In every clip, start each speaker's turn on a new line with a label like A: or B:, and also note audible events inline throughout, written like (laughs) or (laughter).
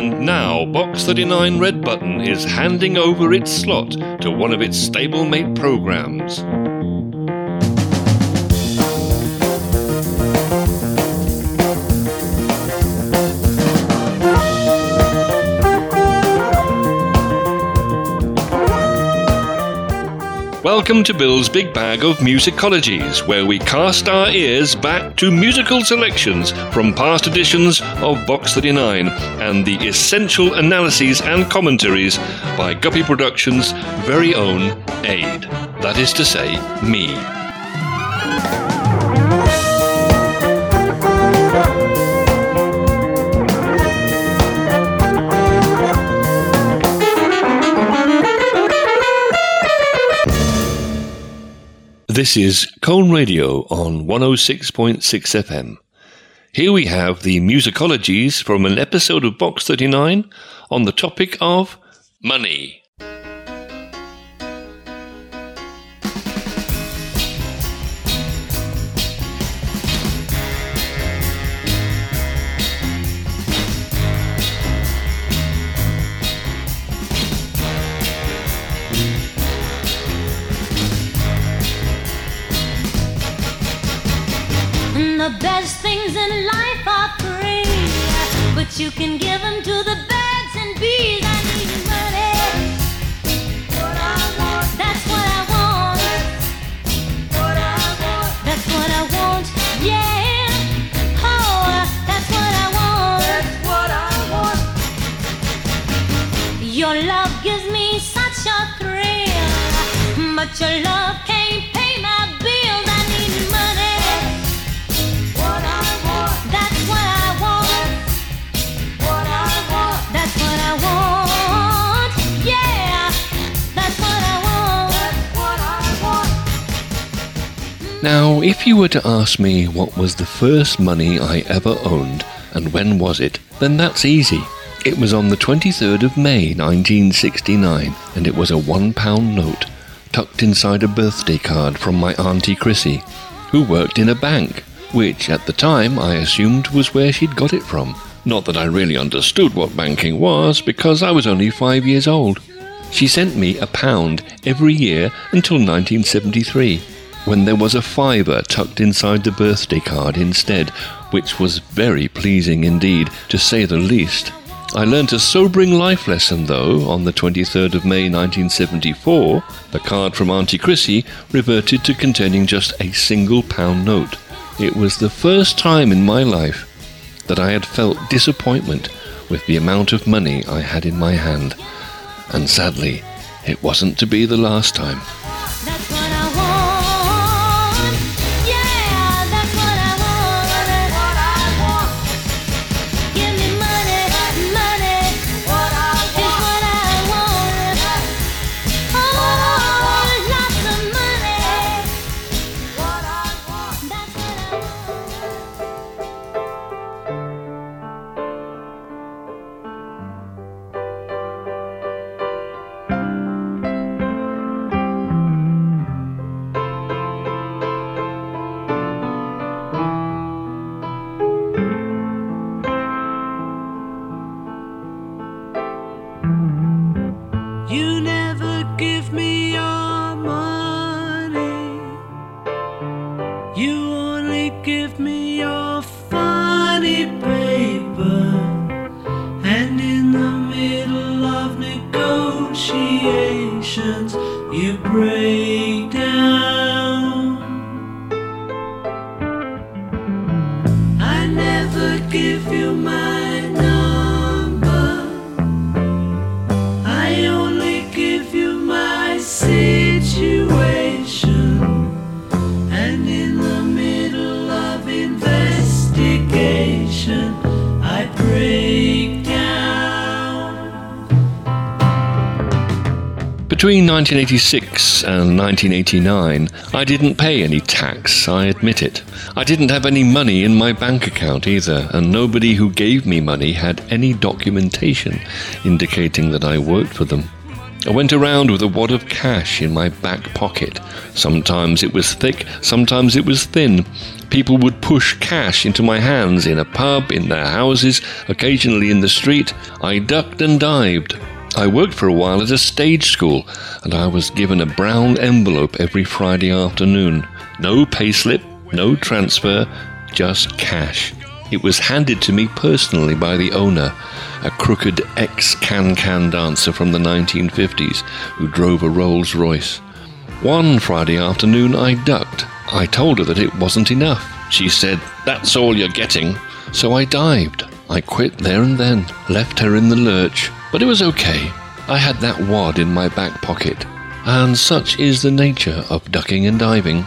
A: And now Box 39 Red Button is handing over its slot to one of its stablemate programs. Welcome to Bill's Big Bag of Musicologies, where we cast our ears back to musical selections from past editions of Box 39 and the essential analyses and commentaries by Guppy Productions' very own Aid. That is to say, me. This is Colne Radio on 106.6 FM. Here we have the musicologies from an episode of Box 39 on the topic of money.
B: You can give them to the birds and bees. I need money. What I want. That's what I want. That's what I want. Yeah. Oh, that's what I want. That's what I want. Your love gives me such a thrill, but your love
A: If you were to ask me what was the first money I ever owned and when was it, then that's easy. It was on the 23rd of May 1969, and it was a one pound note tucked inside a birthday card from my Auntie Chrissy, who worked in a bank, which at the time I assumed was where she'd got it from. Not that I really understood what banking was, because I was only five years old. She sent me a pound every year until 1973, when there was a fiver tucked inside the birthday card instead, which was very pleasing indeed, to say the least. I learnt a sobering life lesson, though, on the 23rd of May 1974. The card from Auntie Chrissy reverted to containing just a single pound note. It was the first time in my life that I had felt disappointment with the amount of money I had in my hand. And sadly, it wasn't to be the last time. 1986 and 1989, I didn't pay any tax, I admit it. I didn't have any money in my bank account either, and nobody who gave me money had any documentation indicating that I worked for them. I went around with a wad of cash in my back pocket. Sometimes it was thick, sometimes it was thin. People would push cash into my hands in a pub, in their houses, occasionally in the street. I ducked and dived. I worked for a while at a stage school, and I was given a brown envelope every Friday afternoon. No payslip, no transfer, just cash. It was handed to me personally by the owner, a crooked ex can can dancer from the 1950s who drove a Rolls Royce. One Friday afternoon I ducked. I told her that it wasn't enough. She said, That's all you're getting. So I dived. I quit there and then, left her in the lurch. But it was okay. I had that wad in my back pocket. And such is the nature of ducking and diving.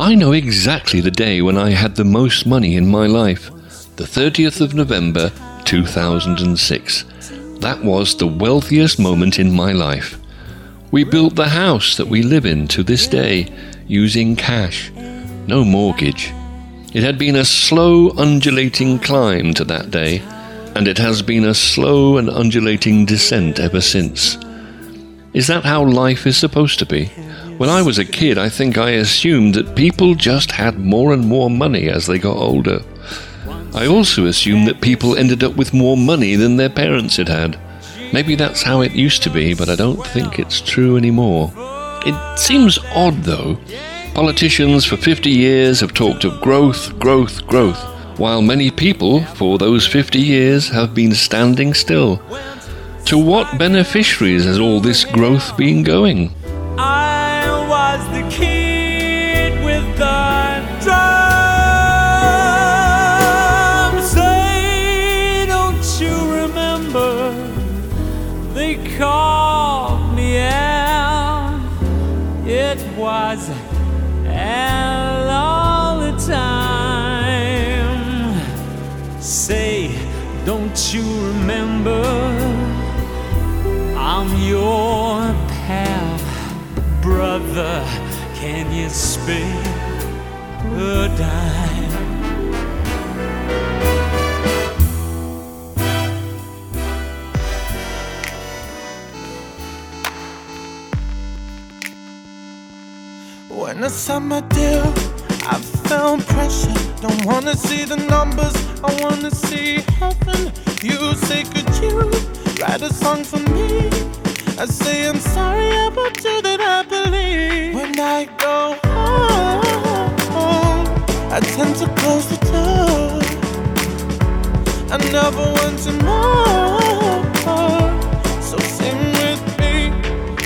C: I
A: know exactly the day when I had the most money in my life. The 30th of November 2006. That was the wealthiest moment in my life. We built the house that we live in to this day using cash, no mortgage. It had been a slow, undulating climb to that day, and it has been a slow and undulating descent ever since. Is that how life is supposed to be? When I was a kid, I think I assumed that people just had more and more money as they got older. I also assumed that people ended up with more money than their parents had had. Maybe that's how it used to be, but I don't think it's true anymore. It seems odd, though. Politicians for 50 years have talked of growth, growth, growth, while many people for those 50 years have been standing still. To what beneficiaries has all this growth been going?
C: The kid
D: When I signed my deal, I felt pressure. Don't wanna see the numbers, I wanna see heaven. You say, could you write a song for me? I say, I'm sorry about you that I I tend to close the door. I never want to know. So sing with me,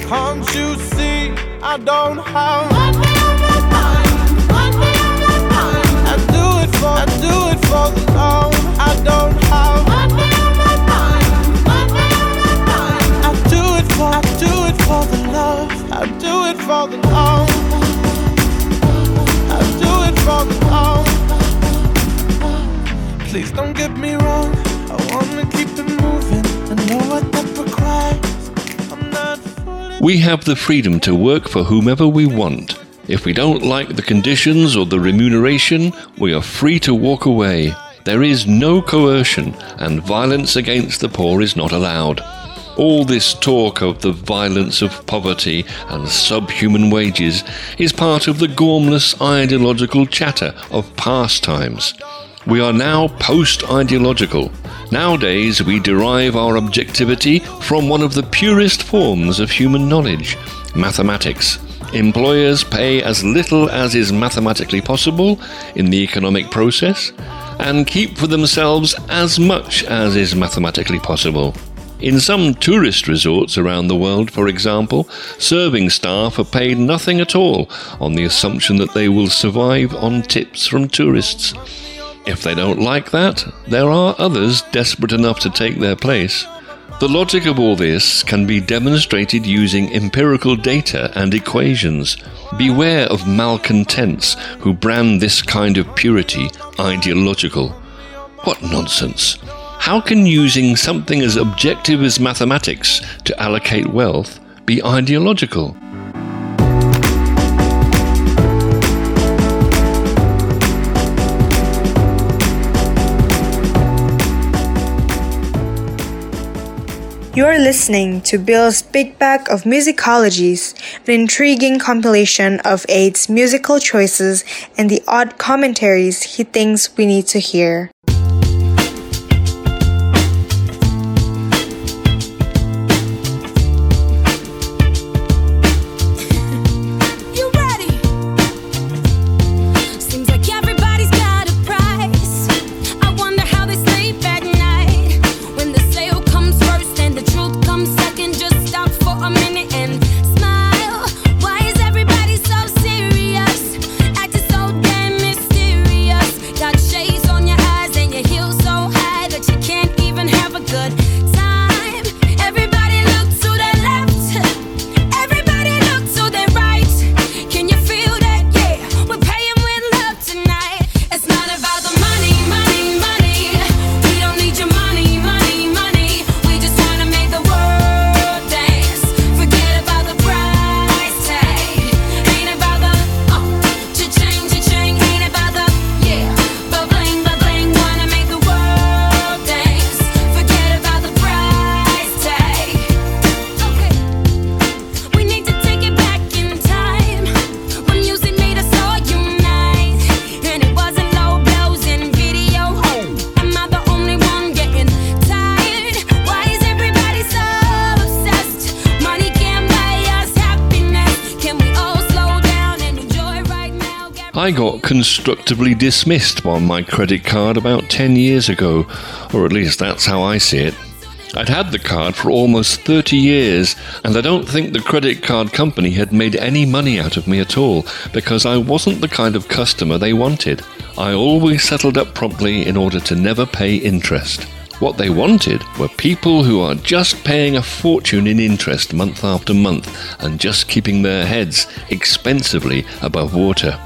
D: can't you see? I don't have one thing on my mind, one thing on my mind. I do it for, I do it for the love. I don't have one thing on my mind, one thing on my mind. I do it for, I do it for the love. I do it for the love. I do it for the love. Please don't get me wrong. I wanna keep it moving. I know what that requires.
A: We have the freedom to work for whomever we want. If we don't like the conditions or the remuneration, we are free to walk away. There is no coercion, and violence against the poor is not allowed. All this talk of the violence of poverty and subhuman wages is part of the gormless ideological chatter of past times. We are now post ideological. Nowadays, we derive our objectivity from one of the purest forms of human knowledge mathematics. Employers pay as little as is mathematically possible in the economic process and keep for themselves as much as is mathematically possible. In some tourist resorts around the world, for example, serving staff are paid nothing at all on the assumption that they will survive on tips from tourists. If they don't like that, there are others desperate enough to take their place. The logic of all this can be demonstrated using empirical data and equations. Beware of malcontents who brand this kind of purity ideological. What nonsense! How can using something as objective as mathematics to allocate wealth be ideological?
E: You're listening to Bill's Big Bag of Musicologies, an intriguing compilation of Aid's musical choices and the odd commentaries he thinks we need to hear.
F: I got
A: constructively dismissed on my credit card about 10 years ago, or at least that's how I see it. I'd had the card for almost 30 years, and I don't think the credit card company had made any money out of me at all because I wasn't the kind of customer they wanted. I always settled up promptly in order to never pay interest. What they wanted were people who are just paying a fortune in interest month after month and just keeping their heads expensively above water.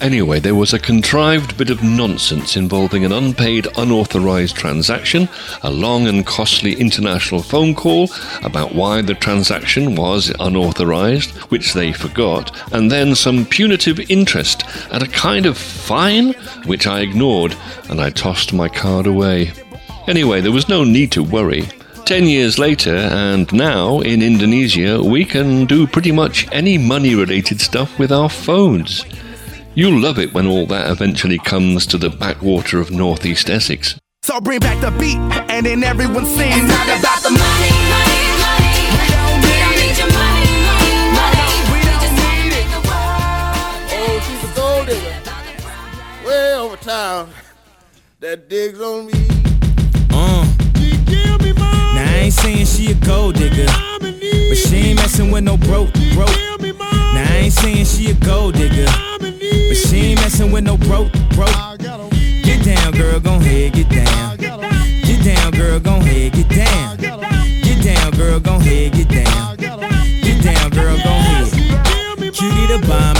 A: Anyway, there was a contrived bit of nonsense involving an unpaid, unauthorized transaction, a long and costly international phone call about why the transaction was unauthorized, which they forgot, and then some punitive interest and a kind of fine, which I ignored, and I tossed my card away. Anyway, there was no need to worry. Ten years later, and now in Indonesia, we can do pretty much any money related stuff with our phones. You'll love it when all that eventually comes to the backwater of northeast Essex.
D: So bring back the beat, and then everyone sings.
E: It's not about the money, money, money.
D: We don't
E: We don't need your money, money, money.
D: We
E: We
D: don't need it.
E: make the world.
C: Oh, she's a gold digger. Way over town. That digs on me.
D: Uh,
C: me
D: now I ain't saying she a gold digger,
C: I'm in need.
D: but she ain't messing with no broke, broke. Ain't saying she a gold digger, but she ain't messing with no broke, broke. Get down, girl, gon' head, get down. Get down, girl, gon' head, get down. Get down, girl, gon' head, get down. Get down, girl, gon' head. Cutie the bomb,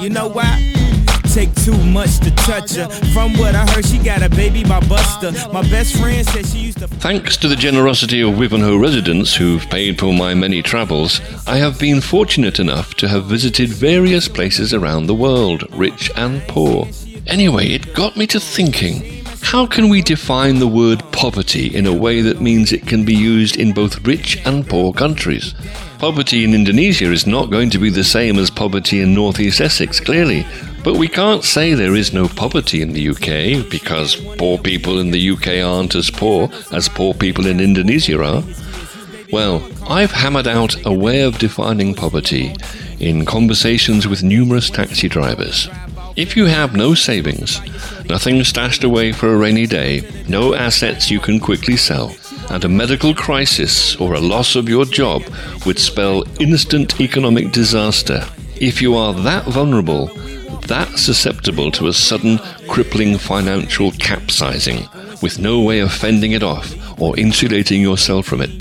D: You know why? Take too much to touch her. From what I heard, she got a baby by Buster. My best friend said she used to.
A: Thanks to the generosity of Wivenhoe residents who've paid for my many travels, I have been fortunate enough to have visited various places around the world, rich and poor. Anyway, it got me to thinking how can we define the word poverty in a way that means it can be used in both rich and poor countries? Poverty in Indonesia is not going to be the same as poverty in northeast Essex, clearly. But we can't say there is no poverty in the UK because poor people in the UK aren't as poor as poor people in Indonesia are. Well, I've hammered out a way of defining poverty in conversations with numerous taxi drivers. If you have no savings, nothing stashed away for a rainy day, no assets you can quickly sell, and a medical crisis or a loss of your job would spell instant economic disaster, if you are that vulnerable, that susceptible to a sudden crippling financial capsizing, with no way of fending it off or insulating yourself from it,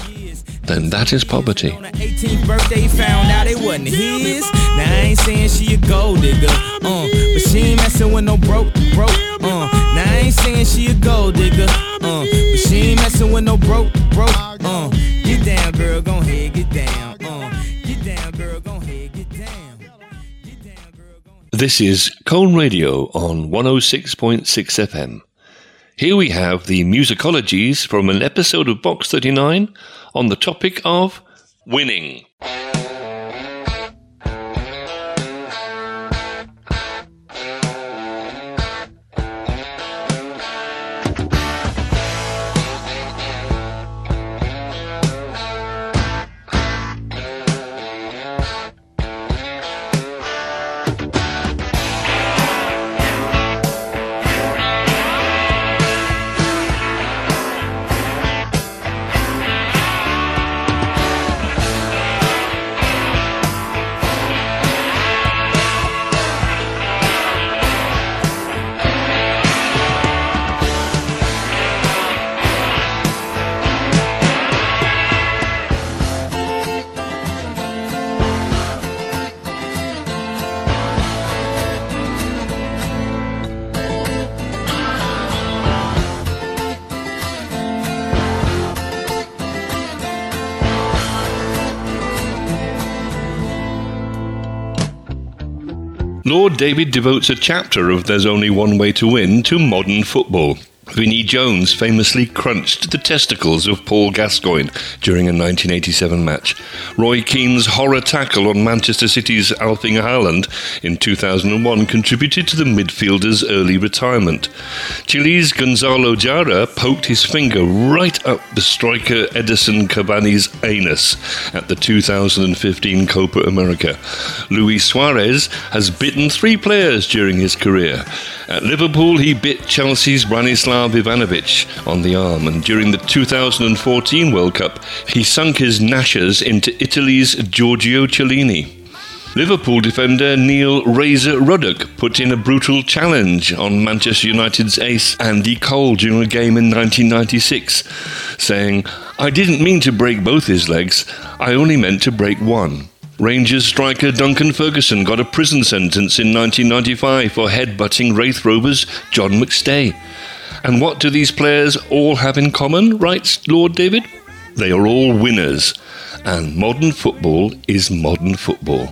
A: then that is poverty.
D: On her 18th birthday, found out it wasn't his. Now I ain't saying she a gold digger, uh, she ain't with no broke, broke, uh. Now I ain't saying she a gold digger, uh, but she ain't with no broke, broke, uh. Get down, girl, gon' head, get down, uh. Get down, girl, gon' head, get down. Get down, girl, gon'
A: This is Cone Radio on 106.6 FM. Here we have the musicologies from an episode of Box 39 on the topic of winning. David devotes a chapter of There's Only One Way to Win to modern football. Vinnie Jones famously crunched the testicles of Paul Gascoigne during a 1987 match. Roy Keane's horror tackle on Manchester City's Alfing Haaland in 2001 contributed to the midfielder's early retirement. Chile's Gonzalo Jara poked his finger right up the striker Edison Cavani's anus at the 2015 Copa America. Luis Suarez has bitten three players during his career. At Liverpool, he bit Chelsea's Branislav Ivanovic on the arm, and during the 2014 World Cup, he sunk his gnashers into Italy's Giorgio Cellini. Liverpool defender Neil Razor Ruddock put in a brutal challenge on Manchester United's ace Andy Cole during a game in 1996, saying, I didn't mean to break both his legs, I only meant to break one. Rangers striker Duncan Ferguson got a prison sentence in 1995 for headbutting Wraith Rovers John McStay. And what do these players all have in common, writes Lord David? They are all winners, and modern football is modern football.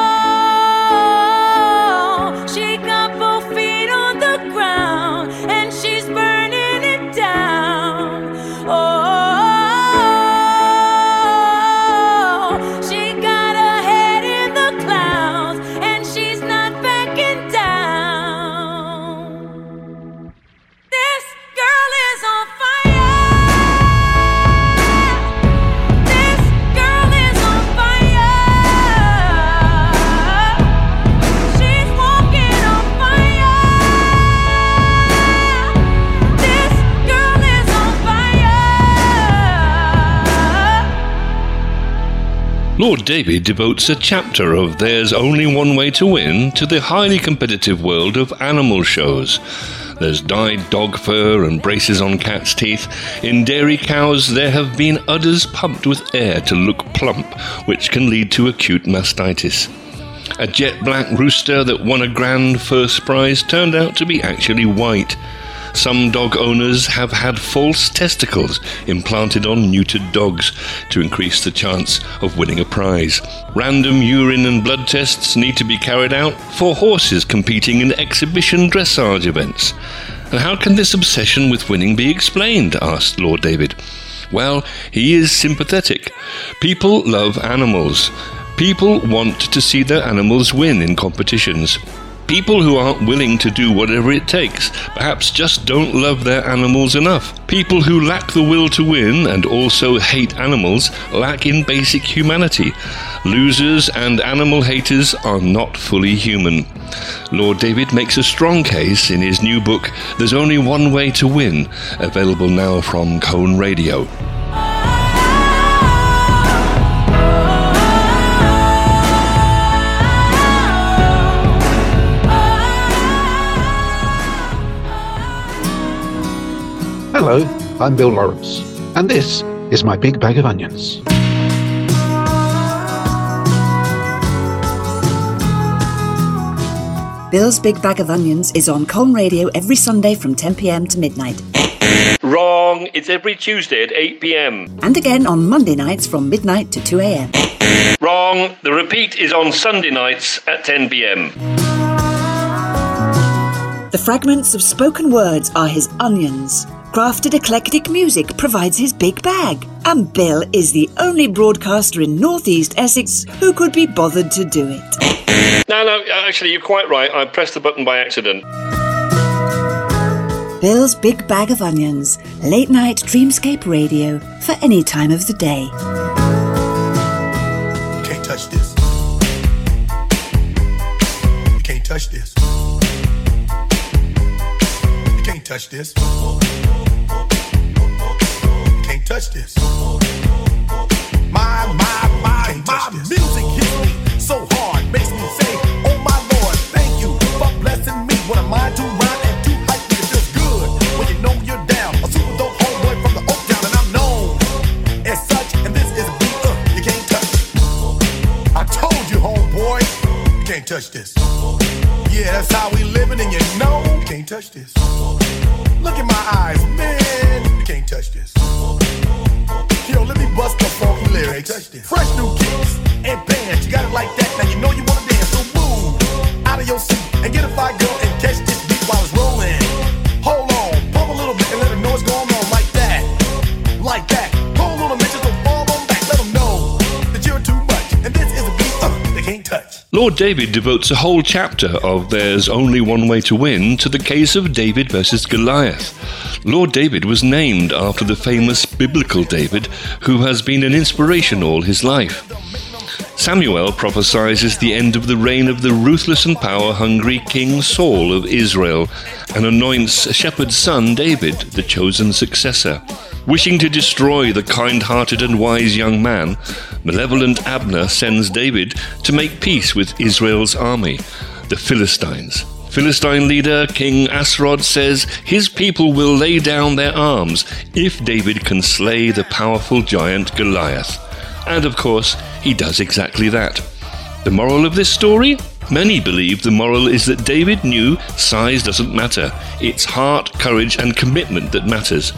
A: Lord David devotes a chapter of There's Only One Way to Win to the highly competitive world of animal shows. There's dyed dog fur and braces on cats' teeth. In dairy cows, there have been udders pumped with air to look plump, which can lead to acute mastitis. A jet black rooster that won a grand first prize turned out to be actually white. Some dog owners have had false testicles implanted on neutered dogs to increase the chance of winning a prize. Random urine and blood tests need to be carried out for horses competing in exhibition dressage events. And how can this obsession with winning be explained? asked Lord David. Well, he is sympathetic. People love animals. People want to see their animals win in competitions. People who aren't willing to do whatever it takes perhaps just don't love their animals enough. People who lack the will to win and also hate animals lack in basic humanity. Losers and animal haters are not fully human. Lord David makes a strong case in his new book, There's Only One Way to Win, available now from Cone Radio.
G: Hello, I'm Bill Lawrence, and this is my big bag of onions.
H: Bill's Big Bag of Onions is on Colne Radio every Sunday from 10pm to midnight.
A: Wrong! It's every Tuesday at 8 pm.
H: And again on Monday nights from midnight to 2am.
A: Wrong! The repeat is on Sunday nights at 10 pm.
H: The fragments of spoken words are his onions crafted eclectic music provides his big bag. And Bill is the only broadcaster in northeast Essex who could be bothered to do it.
A: No, no, uh, actually, you're quite right. I pressed the button by accident.
H: Bill's Big Bag of Onions, late night Dreamscape radio for any time of the day.
I: You can't touch this. You can't touch this. You can't touch this. My, my, my, my music hits me so hard, makes me say, Oh my Lord, thank you for blessing me. What a mind to rhyme and to hype me. It feels good when you know you're down. A super dope homeboy from the Oak Town, and I'm known as such. And this is a beat uh, you can't touch. I told you, homeboy, you can't touch this. Yeah, that's how we living, and you know you can't touch this. Look in my eyes, man, you can't touch this. Lyrics. Fresh new kicks and bands, you got it like that.
A: Lord David devotes a whole chapter of There's Only One Way to Win to the case of David versus Goliath. Lord David was named after the famous biblical David, who has been an inspiration all his life. Samuel prophesies the end of the reign of the ruthless and power hungry King Saul of Israel and anoints shepherd's son David, the chosen successor. Wishing to destroy the kind hearted and wise young man, malevolent Abner sends David to make peace with Israel's army, the Philistines. Philistine leader King Asrod says his people will lay down their arms if David can slay the powerful giant Goliath. And of course, he does exactly that. The moral of this story? Many believe the moral is that David knew size doesn't matter. It's heart, courage, and commitment that matters.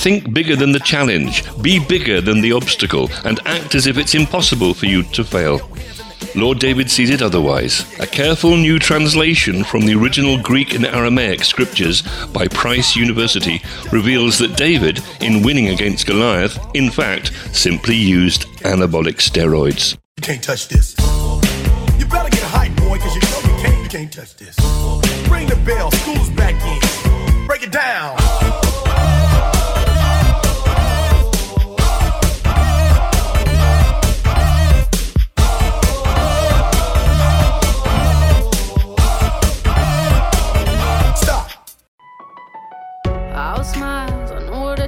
A: Think bigger than the challenge, be bigger than the obstacle, and act as if it's impossible for you to fail. Lord David sees it otherwise. A careful new translation from the original Greek and Aramaic scriptures by Price University reveals that David, in winning against Goliath, in fact, simply used anabolic steroids.
I: You can't touch this. You better get a hype, boy, cause you know you can't, you can't touch this. Ring the bell, school's back in. Break it down.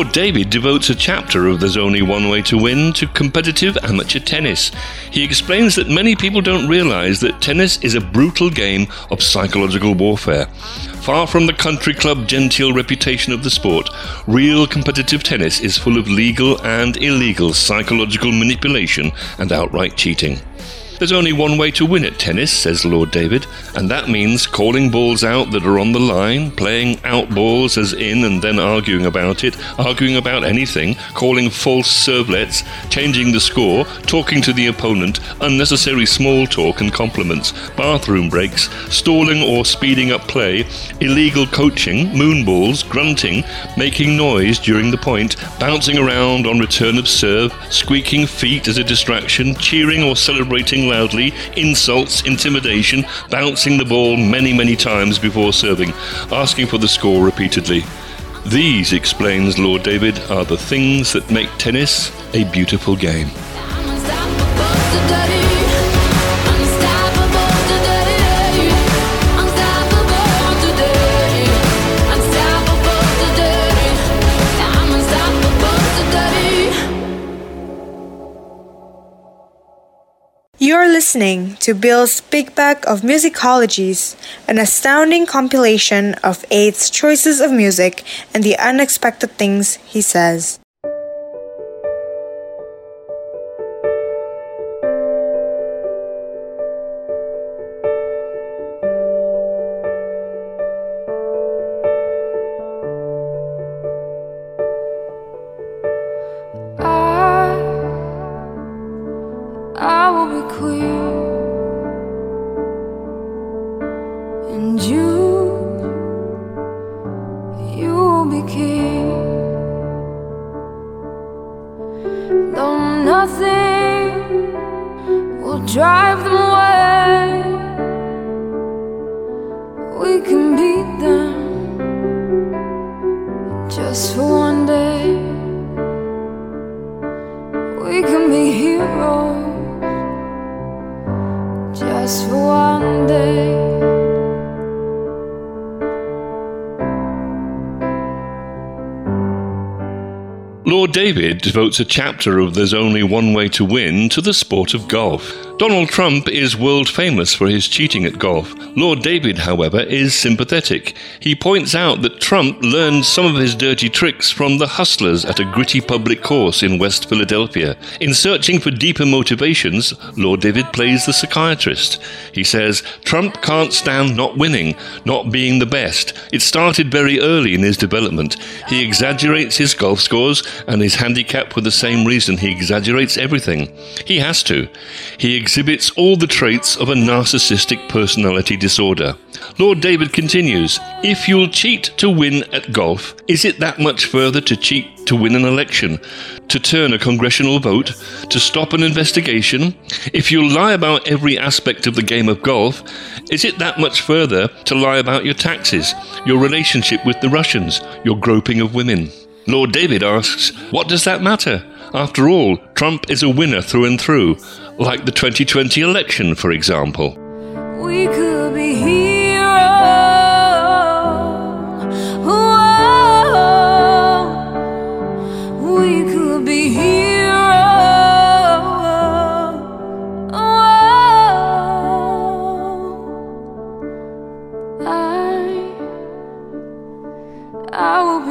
A: Lord David devotes a chapter of There's Only One Way to Win to competitive amateur tennis. He explains that many people don't realize that tennis is a brutal game of psychological warfare. Far from the country club genteel reputation of the sport, real competitive tennis is full of legal and illegal psychological manipulation and outright cheating. There's only one way to win at tennis, says Lord David, and that means calling balls out that are on the line, playing out balls as in and then arguing about it, arguing about anything, calling false servelets, changing the score, talking to the opponent, unnecessary small talk and compliments, bathroom breaks, stalling or speeding up play, illegal coaching, moonballs, grunting, making noise during the point, bouncing around on return of serve, squeaking feet as a distraction, cheering or celebrating loudly, insults, intimidation, bouncing the ball many, many times before serving, asking for the score repeatedly. These, explains Lord David, are the things that make tennis a beautiful game.
J: Listening to Bill's Big Bag of Musicologies, an astounding compilation of Aid's choices of music and the unexpected things he says.
A: David devotes a chapter of There's Only One Way to Win to the sport of golf. Donald Trump is world famous for his cheating at golf. Lord David, however, is sympathetic. He points out that Trump learned some of his dirty tricks from the hustlers at a gritty public course in West Philadelphia. In searching for deeper motivations, Lord David plays the psychiatrist. He says Trump can't stand not winning, not being the best. It started very early in his development. He exaggerates his golf scores and is handicapped for the same reason he exaggerates everything. He has to. He exhibits all the traits of a narcissistic personality disorder. Lord David continues If you'll cheat to win at golf, is it that much further to cheat to win an election? To turn a congressional vote? To stop an investigation? If you'll lie about every aspect of the game of golf, is it that much further to lie about your taxes, your relationship with the Russians, your groping of women? Lord David asks, What does that matter? After all, Trump is a winner through and through, like the 2020 election, for example.
K: We could be heroes. We could be heroes. I,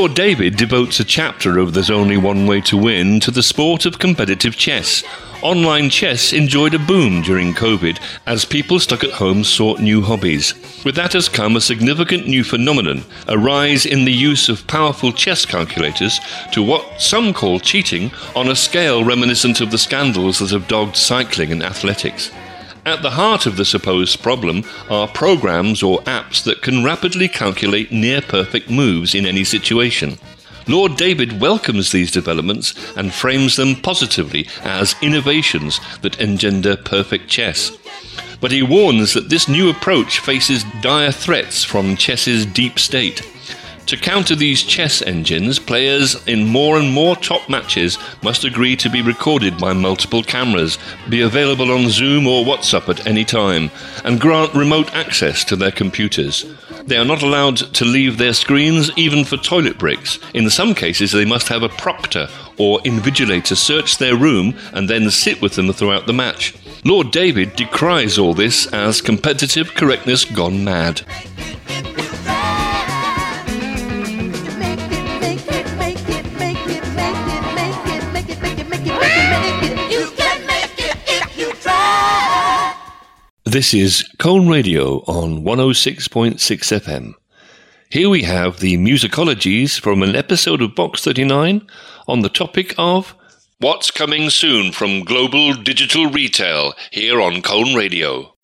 A: Lord David devotes a chapter of There's Only One Way to Win to the sport of competitive chess. Online chess enjoyed a boom during COVID as people stuck at home sought new hobbies. With that has come a significant new phenomenon a rise in the use of powerful chess calculators to what some call cheating on a scale reminiscent of the scandals that have dogged cycling and athletics. At the heart of the supposed problem are programs or apps that can rapidly calculate near perfect moves in any situation. Lord David welcomes these developments and frames them positively as innovations that engender perfect chess. But he warns that this new approach faces dire threats from chess's deep state. To counter these chess engines, players in more and more top matches must agree to be recorded by multiple cameras, be available on Zoom or WhatsApp at any time, and grant remote access to their computers. They are not allowed to leave their screens even for toilet breaks. In some cases, they must have a proctor or invigilator search their room and then sit with them throughout the match. Lord David decries all this as competitive correctness gone mad. This is Colne Radio on 106.6 FM. Here we have the musicologies from an episode of Box 39 on the topic of What's Coming Soon from Global Digital Retail here on Colne Radio.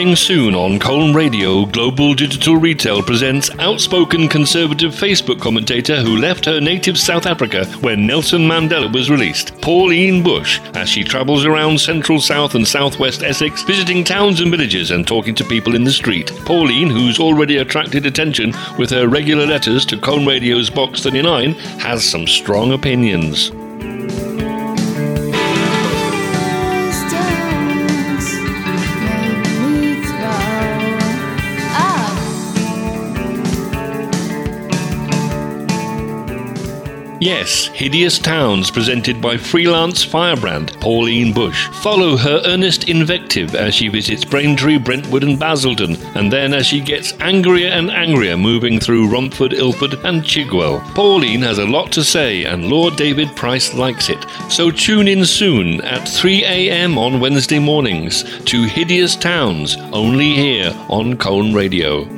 A: Coming soon on Colne Radio, Global Digital Retail presents outspoken conservative Facebook commentator who left her native South Africa when Nelson Mandela was released, Pauline Bush, as she travels around central South and southwest Essex, visiting towns and villages and talking to people in the street. Pauline, who's already attracted attention with her regular letters to Colne Radio's Box 39, has some strong opinions. Yes, Hideous Towns, presented by freelance firebrand Pauline Bush. Follow her earnest invective as she visits Braintree, Brentwood, and Basildon, and then as she gets angrier and angrier moving through Romford, Ilford, and Chigwell. Pauline has a lot to say, and Lord David Price likes it. So tune in soon at 3 a.m. on Wednesday mornings to Hideous Towns, only here on Colne Radio.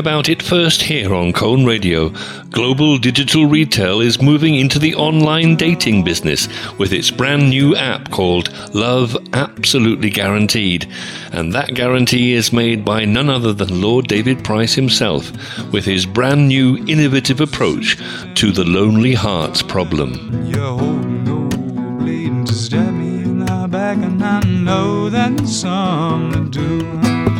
A: About it first here on Colne Radio. Global Digital Retail is moving into the online dating business with its brand new app called Love Absolutely Guaranteed. And that guarantee is made by none other than Lord David Price himself with his brand new innovative approach to the lonely hearts problem.
L: Back, and I know that some do.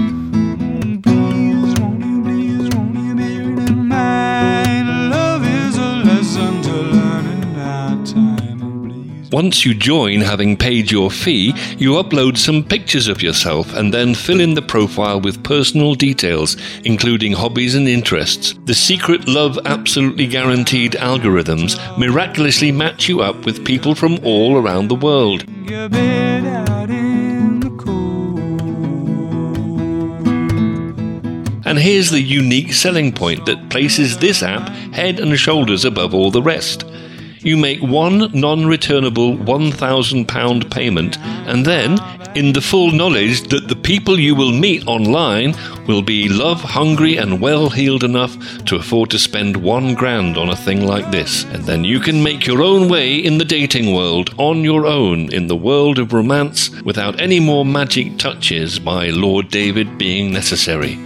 A: Once you join, having paid your fee, you upload some pictures of yourself and then fill in the profile with personal details, including hobbies and interests. The secret Love Absolutely Guaranteed algorithms miraculously match you up with people from all around the world.
L: Your bed out in the
A: And here's the unique selling point that places this app head and shoulders above all the rest. You make one non returnable £1,000 payment, and then, in the full knowledge that the people you will meet online will be love hungry and well heeled enough to afford to spend one grand on a thing like this. And then you can make your own way in the dating world on your own in the world of romance without any more magic touches by Lord David being necessary.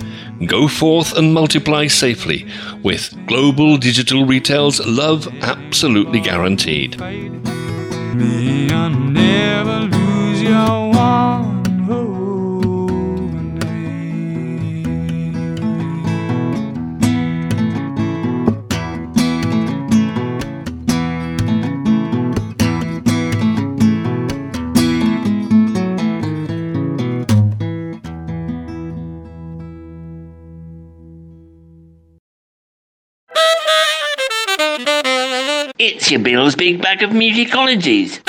A: Go forth and multiply safely with Global Digital Retail's Love Absolutely Guaranteed.
M: Bill's Big Bag of Musicologies.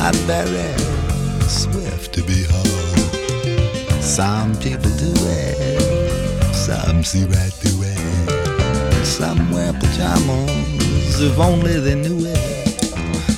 N: Not very swift to behold. Some people do it, some see right through it. Some wear pajamas if only they knew it.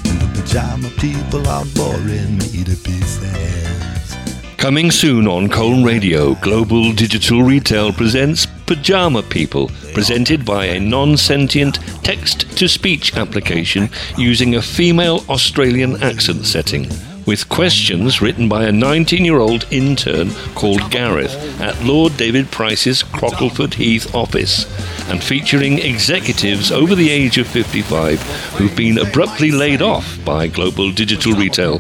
N: And the pajama people are boring me to pieces.
A: Coming soon on Colne Radio, Global Digital Retail presents Pajama People, presented by a non sentient text to speech application using a female Australian accent setting. With questions written by a 19 year old intern called Gareth at Lord David Price's Crockleford Heath office, and featuring executives over the age of 55 who've been abruptly laid off by Global Digital Retail,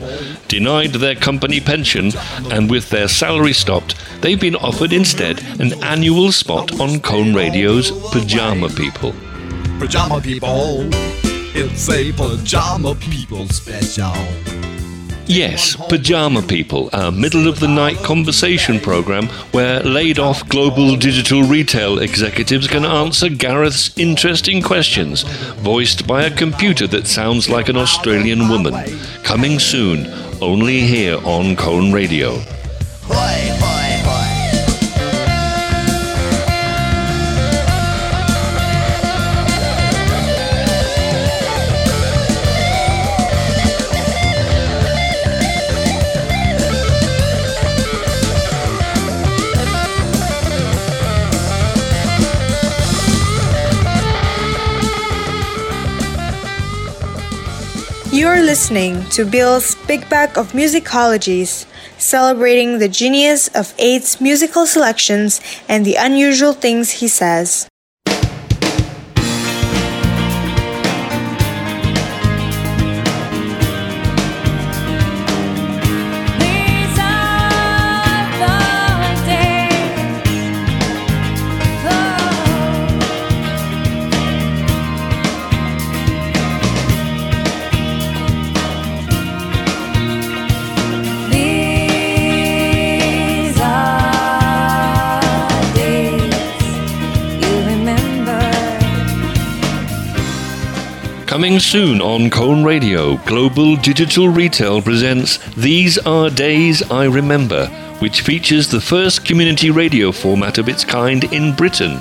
A: denied their company pension, and with their salary stopped, they've been offered instead an annual spot on Colne Radio's Pajama People.
N: Pajama people, it's a pajama people special.
A: Yes, Pajama People, a middle of the night conversation program where laid off global digital retail executives can answer Gareth's interesting questions, voiced by a computer that sounds like an Australian woman. Coming soon, only here on Colne Radio.
J: You're listening to Bill's Big Bag of Musicologies, celebrating the genius of Aid's musical selections and the unusual things he says.
A: Coming soon on Colne Radio, Global Digital Retail presents These Are Days I Remember, which features the first community radio format of its kind in Britain.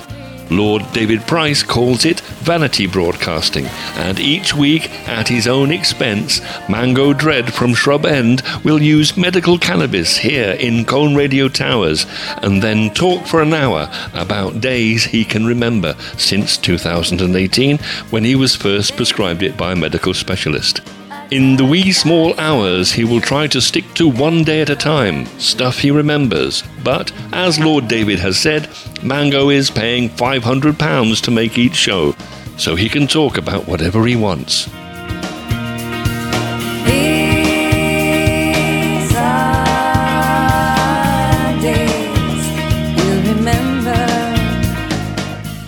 A: Lord David Price calls it vanity broadcasting, and each week, at his own expense, Mango Dread from Shrub End will use medical cannabis here in Colne Radio Towers and then talk for an hour about days he can remember since 2018 when he was first prescribed it by a medical specialist. In the wee small hours, he will try to stick to one day at a time, stuff he remembers. But, as Lord David has said, Mango is paying £500 to make each show, so he can talk about whatever he wants.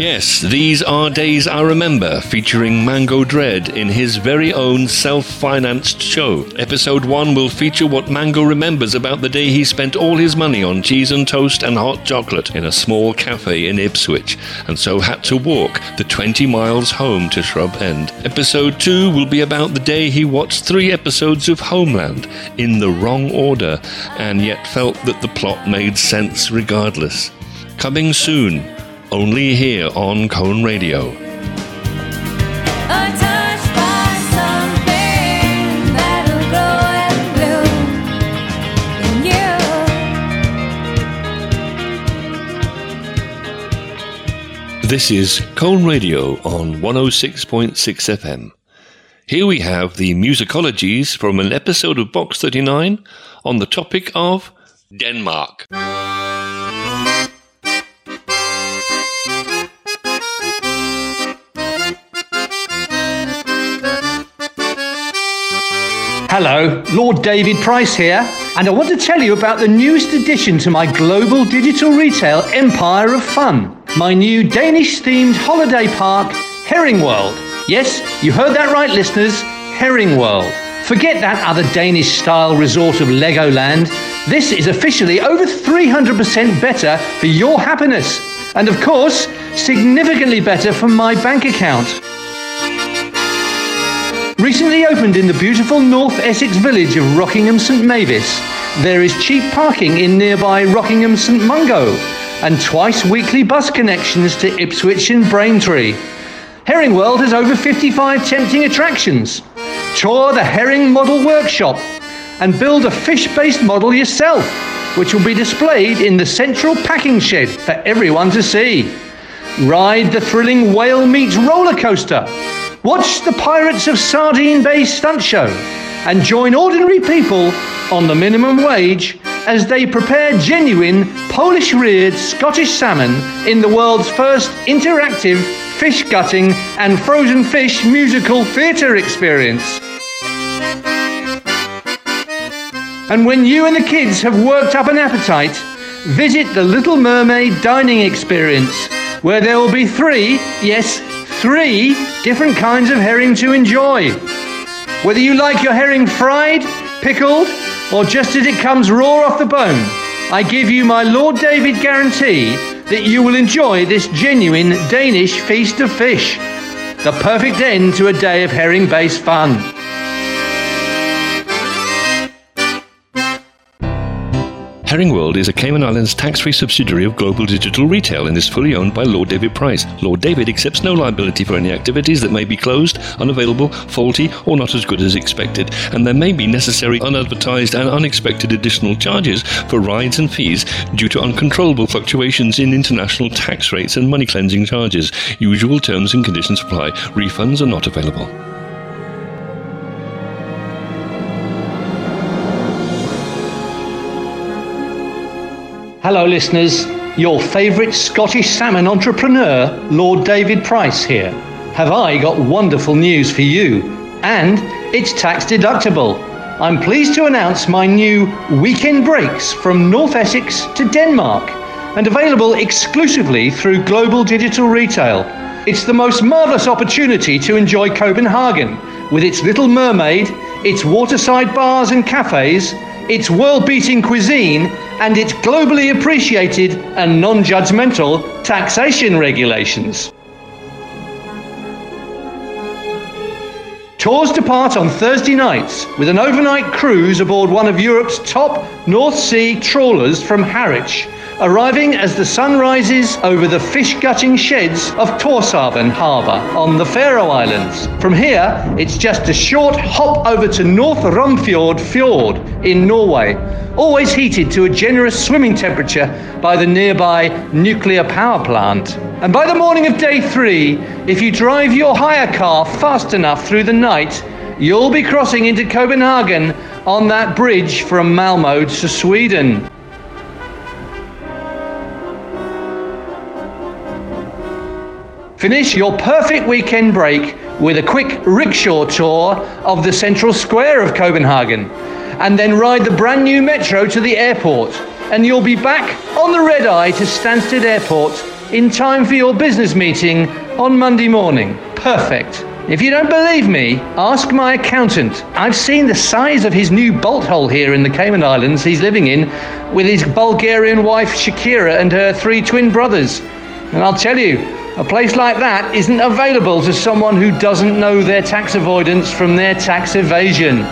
A: Yes, these are days I remember, featuring Mango Dread in his very own self financed show. Episode 1 will feature what Mango remembers about the day he spent all his money on cheese and toast and hot chocolate in a small cafe in Ipswich, and so had to walk the 20 miles home to Shrub End. Episode 2 will be about the day he watched three episodes of Homeland in the wrong order, and yet felt that the plot made sense regardless. Coming soon, only here on Colne Radio.
K: Untouched by something that'll grow and bloom in you.
A: This is Colne Radio on 106.6 FM. Here we have the musicologies from an episode of Box 39 on the topic of Denmark.
O: Hello, Lord David Price here, and I want to tell you about the newest addition to my global digital retail empire of fun. My new Danish themed holiday park, Herring World. Yes, you heard that right, listeners, Herring World. Forget that other Danish style resort of Legoland. This is officially over 300% better for your happiness. And of course, significantly better for my bank account. Recently opened in the beautiful North Essex village of Rockingham St Mavis, there is cheap parking in nearby Rockingham St Mungo and twice weekly bus connections to Ipswich and Braintree. Herring World has over 55 tempting attractions. Tour the Herring Model Workshop and build a fish based model yourself, which will be displayed in the central packing shed for everyone to see. Ride the thrilling whale meat roller coaster. Watch the Pirates of Sardine Bay stunt show and join ordinary people on the minimum wage as they prepare genuine Polish reared Scottish salmon in the world's first interactive fish gutting and frozen fish musical theatre experience. And when you and the kids have worked up an appetite, visit the Little Mermaid dining experience, where there will be three, yes, three different kinds of herring to enjoy. Whether you like your herring fried, pickled, or just as it comes raw off the bone, I give you my Lord David guarantee that you will enjoy this genuine Danish feast of fish. The perfect end to a day of herring based fun.
A: Herring World is a Cayman Islands tax-free subsidiary of Global Digital Retail and is fully owned by Lord David Price. Lord David accepts no liability for any activities that may be closed, unavailable, faulty, or not as good as expected, and there may be necessary unadvertised and unexpected additional charges for rides and fees due to uncontrollable fluctuations in international tax rates and money cleansing charges. Usual terms and conditions apply. Refunds are not available.
O: Hello, listeners. Your favourite Scottish salmon entrepreneur, Lord David Price here. Have I got wonderful news for you? And it's tax deductible. I'm pleased to announce my new weekend breaks from North Essex to Denmark and available exclusively through Global Digital Retail. It's the most marvellous opportunity to enjoy Copenhagen with its Little Mermaid, its waterside bars and cafes, its world beating cuisine, and its globally appreciated and non judgmental taxation regulations. Tours depart on Thursday nights with an overnight cruise aboard one of Europe's top North Sea trawlers from Harwich, arriving as the sun rises over the fish gutting sheds of Torshaven Harbour on the Faroe Islands. From here, it's just a short hop over to North Romfjord Fjord in Norway, always heated to a generous swimming temperature by the nearby nuclear power plant. And by the morning of day three, if you drive your hire car fast enough through the night, you'll be crossing into Copenhagen on that bridge from Malmo to Sweden. Finish your perfect weekend break with a quick rickshaw tour of the central square of Copenhagen and then ride the brand new metro to the airport. And you'll be back on the red eye to Stansted Airport in time for your business meeting on Monday morning. Perfect. If you don't believe me, ask my accountant. I've seen the size of his new bolt hole here in the Cayman Islands he's living in with his Bulgarian wife Shakira and her three twin brothers. And I'll tell you, a place like that isn't available to someone who doesn't know their tax avoidance from their tax evasion.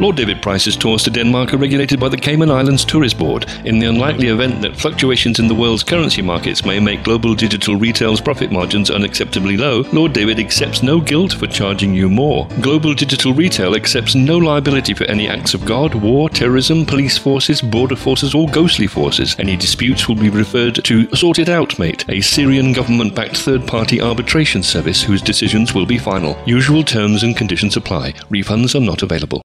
A: Lord David Price's tours to Denmark are regulated by the Cayman Islands Tourist Board. In the unlikely event that fluctuations in the world's currency markets may make global digital retail's profit margins unacceptably low, Lord David accepts no guilt for charging you more. Global digital retail accepts no liability for any acts of God, war, terrorism, police forces, border forces, or ghostly forces. Any disputes will be referred to Sort It Out Mate, a Syrian government backed third party arbitration service whose decisions will be final. Usual terms and conditions apply. Refunds are not available.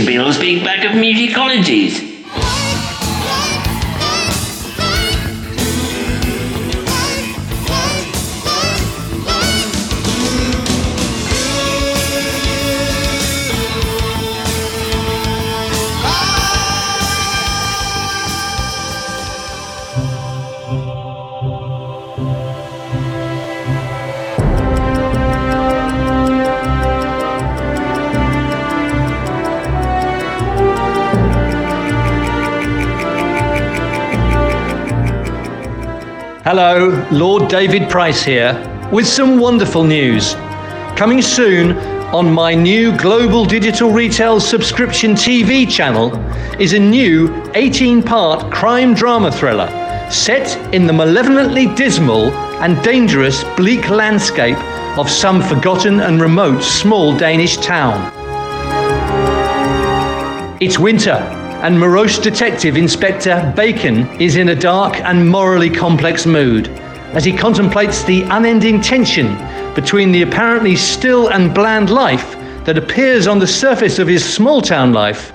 M: It's your Bill's Big Bag of Musicologies.
O: Hello, Lord David Price here, with some wonderful news. Coming soon on my new global digital retail subscription TV channel is a new 18 part crime drama thriller set in the malevolently dismal and dangerous bleak landscape of some forgotten and remote small Danish town. It's winter, and morose detective Inspector Bacon is in a dark and morally complex mood as he contemplates the unending tension between the apparently still and bland life that appears on the surface of his small town life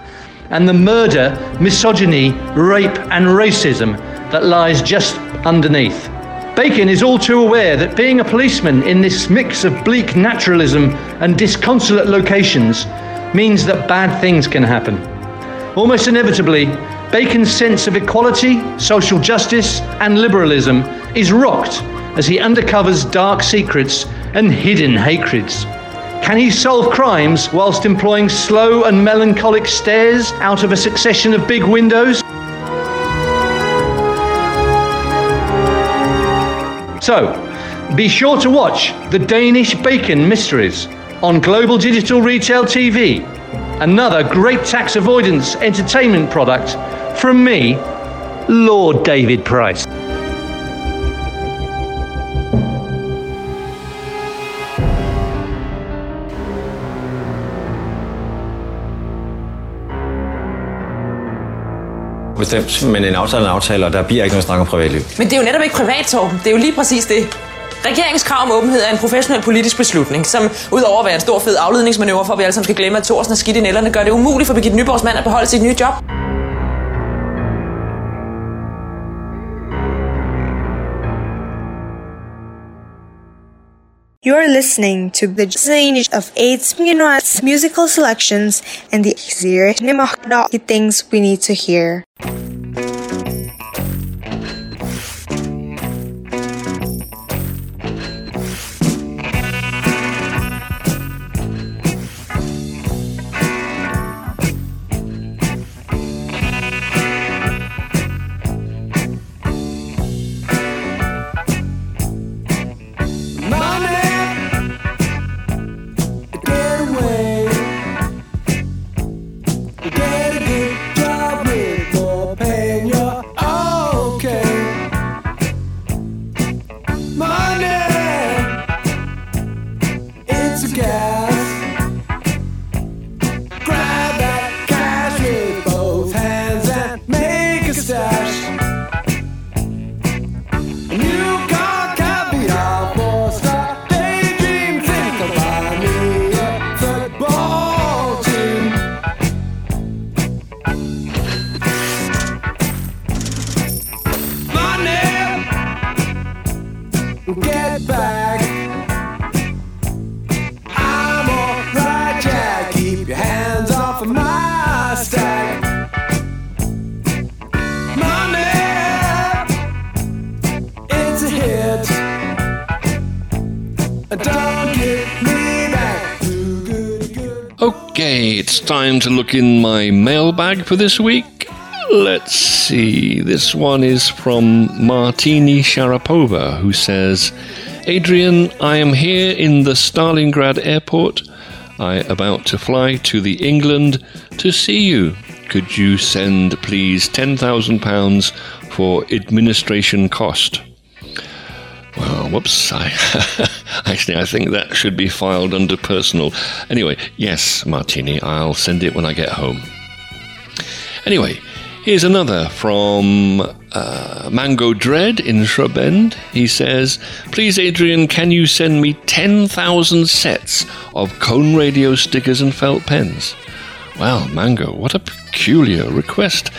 O: and the murder, misogyny, rape, and racism that lies just underneath. Bacon is all too aware that being a policeman in this mix of bleak naturalism and disconsolate locations means that bad things can happen. Almost inevitably, Bacon's sense of equality, social justice, and liberalism is rocked as he undercovers dark secrets and hidden hatreds. Can he solve crimes whilst employing slow and melancholic stares out of a succession of big windows? So, be sure to watch the Danish Bacon Mysteries on Global Digital Retail TV. Another great tax avoidance entertainment product from me, Lord David Price.
P: Bestemt, men en aftale er en aftale, og der bliver ikke noget snak om privatliv.
Q: Men det er jo netop ikke privat, Torben. Det er jo lige præcis det. Regeringens krav om åbenhed er en professionel politisk beslutning, som udover at være en stor fed afledningsmanøvre for, at vi alle sammen skal glemme, at Thorsen er skidt i nælderne, gør det umuligt for Birgitte Nyborgs mand at beholde sit nye job.
J: You're listening to the range of AIDS Minutes musical selections and the zero things we need to hear.
R: It's
A: time to look in my mailbag for this week. Let's see. This one is from Martini Sharapova, who says, Adrian, I am here in the Stalingrad airport. I about to fly to the England to see you. Could you send, please, £10,000 for administration cost? Well, whoops. I, (laughs) actually, I think that should be filed under personal. Anyway, yes, Martini, I'll send it when I get home. Anyway, here's another from uh, Mango Dread in Shrub End. He says, Please, Adrian, can you send me 10,000 sets of Colne Radio stickers and felt pens? Well, Mango, what a peculiar request.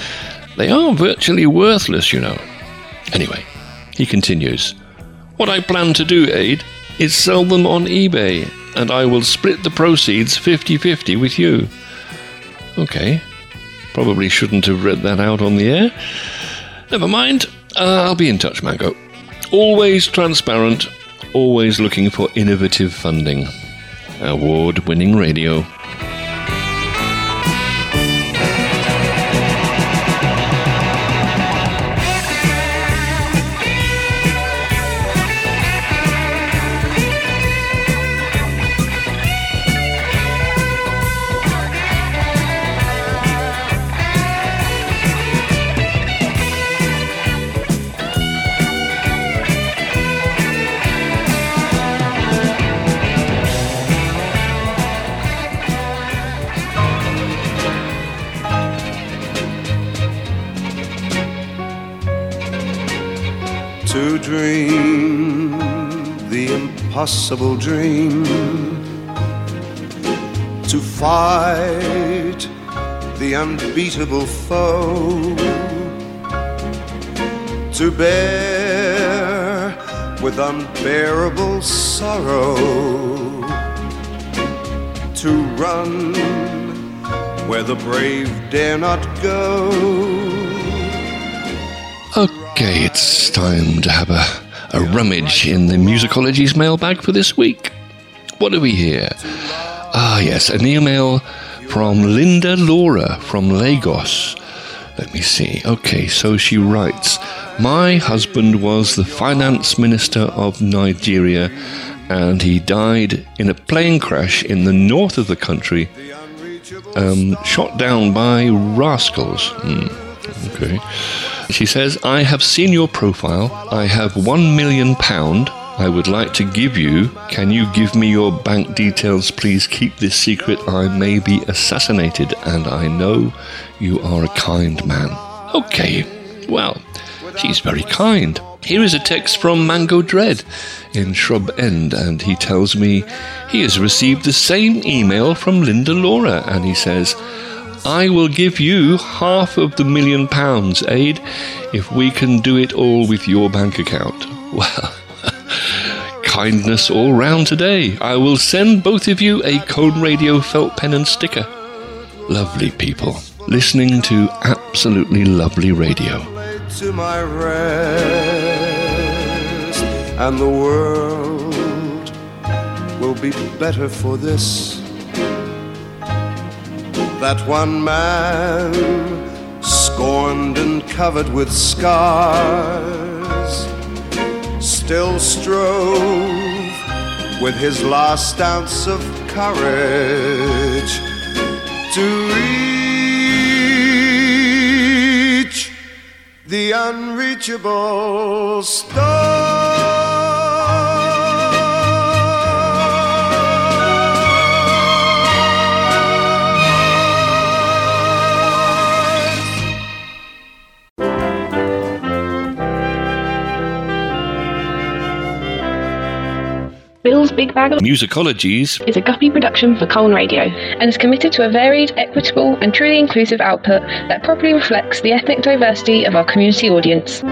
A: They are virtually worthless, you know. Anyway, he continues What I plan to do, Aid, is sell them on eBay, and I will split the proceeds 50 50 with you. Okay. Probably shouldn't have read that out on the air. Never mind. Uh, I'll be in touch, Mango. Always transparent, always looking for innovative funding. Award winning radio.
S: Impossible dream, to fight the unbeatable foe, to bear with unbearable sorrow, to run where the brave dare not go.
A: Okay, it's time to have a, a rummage in the Musicology's mailbag for this week. What do we hear? Ah, yes, an email from Linda Laura from Lagos. Let me see. Okay, so she writes My husband was the finance minister of Nigeria and he died in a plane crash in the north of the country, um, shot down by rascals. Hmm, okay. She says, I have seen your profile. I have one million pound I would like to give you. Can you give me your bank details? Please keep this secret. I may be assassinated, and I know you are a kind man. Okay, well, she's very kind. Here is a text from Mango Dread in Shrub End, and he tells me he has received the same email from Linda Laura, and he says, I will give you half of the million pounds, Aid, if we can do it all with your bank account. (laughs) Well, (laughs) kindness all round today. I will send both of you a Colne Radio felt pen and sticker. Lovely people, listening to absolutely lovely radio.
S: to my rest, and the world will be better for this. That one man, scorned and covered with scars, still strove with his last ounce of courage to reach the unreachable
T: Bill's Big Bag of
A: Musicologies
T: is a guppy production for Colne Radio and is committed to a varied, equitable, and truly inclusive output that properly reflects the ethnic diversity of our community audience.